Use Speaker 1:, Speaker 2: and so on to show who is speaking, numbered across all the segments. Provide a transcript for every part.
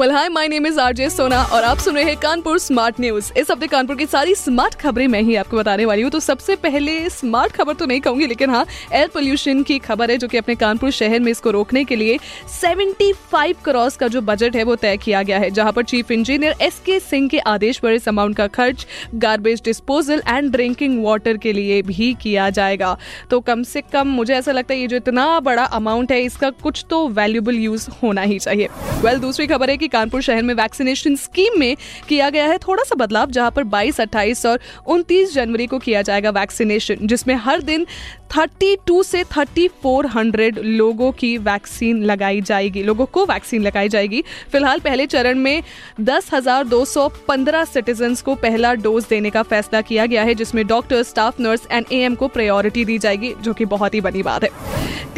Speaker 1: well hi my name is RJ Sona और आप सुन रहे हैं कानपुर स्मार्ट न्यूज़ इस हफ़्ते कानपुर की सारी स्मार्ट खबरें मैं ही आपको बताने वाली हूँ। तो सबसे पहले स्मार्ट खबर तो नहीं कहूँगी, लेकिन हाँ एयर पोल्यूशन की खबर है, जो कि अपने कानपुर शहर में इसको रोकने के लिए 75 करोड़ का जो बजट है, वो तय किया गया है, जहाँ पर चीफ इंजीनियर एस के सिंह के आदेश पर इस अमाउंट का खर्च garbage disposal and drinking water के लिए भी किया जाएगा। तो कम से कम मुझे ऐसा लगता है ये जो इतना बड़ा अमाउंट है, इसका कुछ तो वैल्यूबल यूज़ होना ही चाहिए। वेल दूसरी खबर है कि कानपुर शहर में वैक्सीनेशन स्कीम में किया गया है। थोड़ा सा बदलाव जहाँ पर 22, 28 और 29 जनवरी को किया जाएगा वैक्सीनेशन जिसमें हर दिन 32 से 3400 लोगों की वैक्सीन लगाई जाएगी लोगों को वैक्सीन लगाई जाएगी। फ़िलहाल पहले चरण में 10,215 सिटीजन्स को पहला डोज देने का फैसला किया गया है जिसमें doctor staff nurse and AM को प्रायोरिटी दी जाएगी जो कि बहुत ही बड़ी बात है।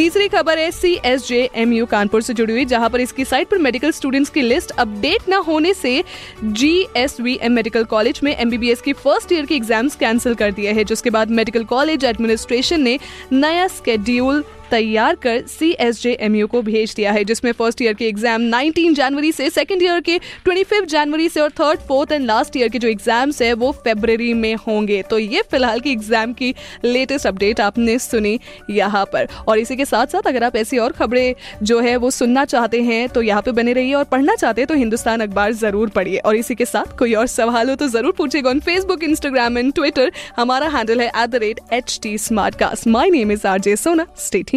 Speaker 1: तीसरी खबर है C S J M U Kanpur से जुड़ी हुई, जहाँ पर इसकी साइट पर मेडिकल स्टूडेंट्स की लिस्ट अपडेट न होने से G S V M medical college में एम बी बी एस की फ़र्स्ट ईयर की एग्ज़ाम्स कैंसिल कर दिए हैं, जिसके बाद मेडिकल कॉलेज एडमिनिस्ट्रेशन ने नया स्केड्यूल तैयार कर C S J M U को भेज दिया है, जिसमें फ़र्स्ट ईयर के एग्ज़ाम 19 जनवरी से सेकेंड ईयर के 25 जनवरी से और third fourth and last year के जो एग्ज़ाम्स है, वो फेबर में होंगे। तो ये फ़िलहाल की एग्ज़ाम की लेटेस्ट अपडेट आपने सुनी यहाँ पर। और इसी के साथ साथ अगर आप ऐसी और खबरें जो है, वो सुनना चाहते हैं तो यहाँ पे बने रहिए और पढ़ना चाहते हैं तो हिंदुस्तान अखबार ज़रूर पढ़िए। और इसी के साथ कोई और सवाल हो तो ज़रूर पूछेगा on Facebook Instagram and Twitter हमारा हैंडल है at the rate H T smart cast my name is R J Sona state